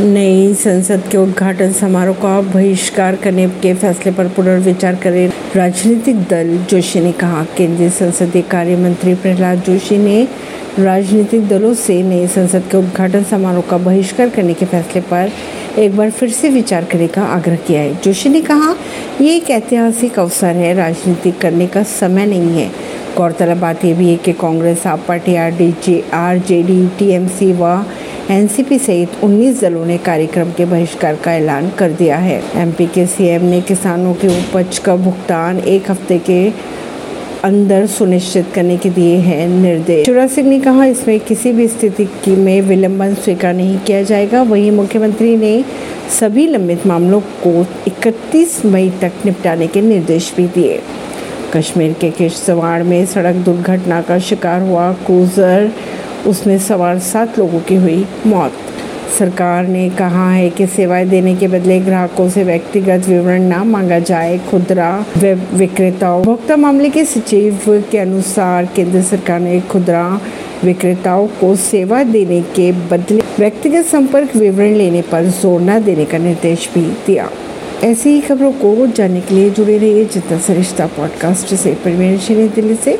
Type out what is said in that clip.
नई संसद के उद्घाटन समारोह का बहिष्कार करने के फैसले पर पुनर्विचार करे राजनीतिक दल। जोशी ने कहा, केंद्रीय संसदीय कार्य मंत्री प्रहलाद जोशी ने राजनीतिक दलों से नए संसद के उद्घाटन समारोह का बहिष्कार करने के फैसले पर एक बार फिर से विचार करने का आग्रह किया है। जोशी ने कहा, ये एक ऐतिहासिक अवसर है, राजनीति करने का समय नहीं है। गौरतलब बात यह भी है कि Congress, AAP party, R D J, R J D, T M C व एनसीपी सहित 19 दलों ने कार्यक्रम के बहिष्कार का ऐलान कर दिया है। एमपी के सीएम ने किसानों के उपज का भुगतान एक हफ़्ते के अंदर सुनिश्चित करने के दिए हैं निर्देश। शिवराज सिंह ने कहा, इसमें किसी भी स्थिति की में विलंबन स्वीकार नहीं किया जाएगा। वहीं मुख्यमंत्री ने सभी लंबित मामलों को 31 मई तक निपटाने के निर्देश भी दिए। कश्मीर के किश्तवाड़ में सड़क दुर्घटना का शिकार हुआ। क्रूजर उसमें सवार सात लोगों की हुई मौत। सरकार ने कहा है कि सेवाएँ देने के बदले ग्राहकों से व्यक्तिगत विवरण न मांगा जाए। खुदरा विक्रेताओं उपभोक्ता मामले के सचिव के अनुसार केंद्र सरकार ने खुदरा विक्रेताओं को सेवा देने के बदले व्यक्तिगत संपर्क विवरण लेने पर ज़ोर न देने का निर्देश भी दिया। ऐसी ही खबरों को जानने के लिए जुड़े रहिए जितना सरिश्ता पॉडकास्ट से। परवीन दिल्ली से।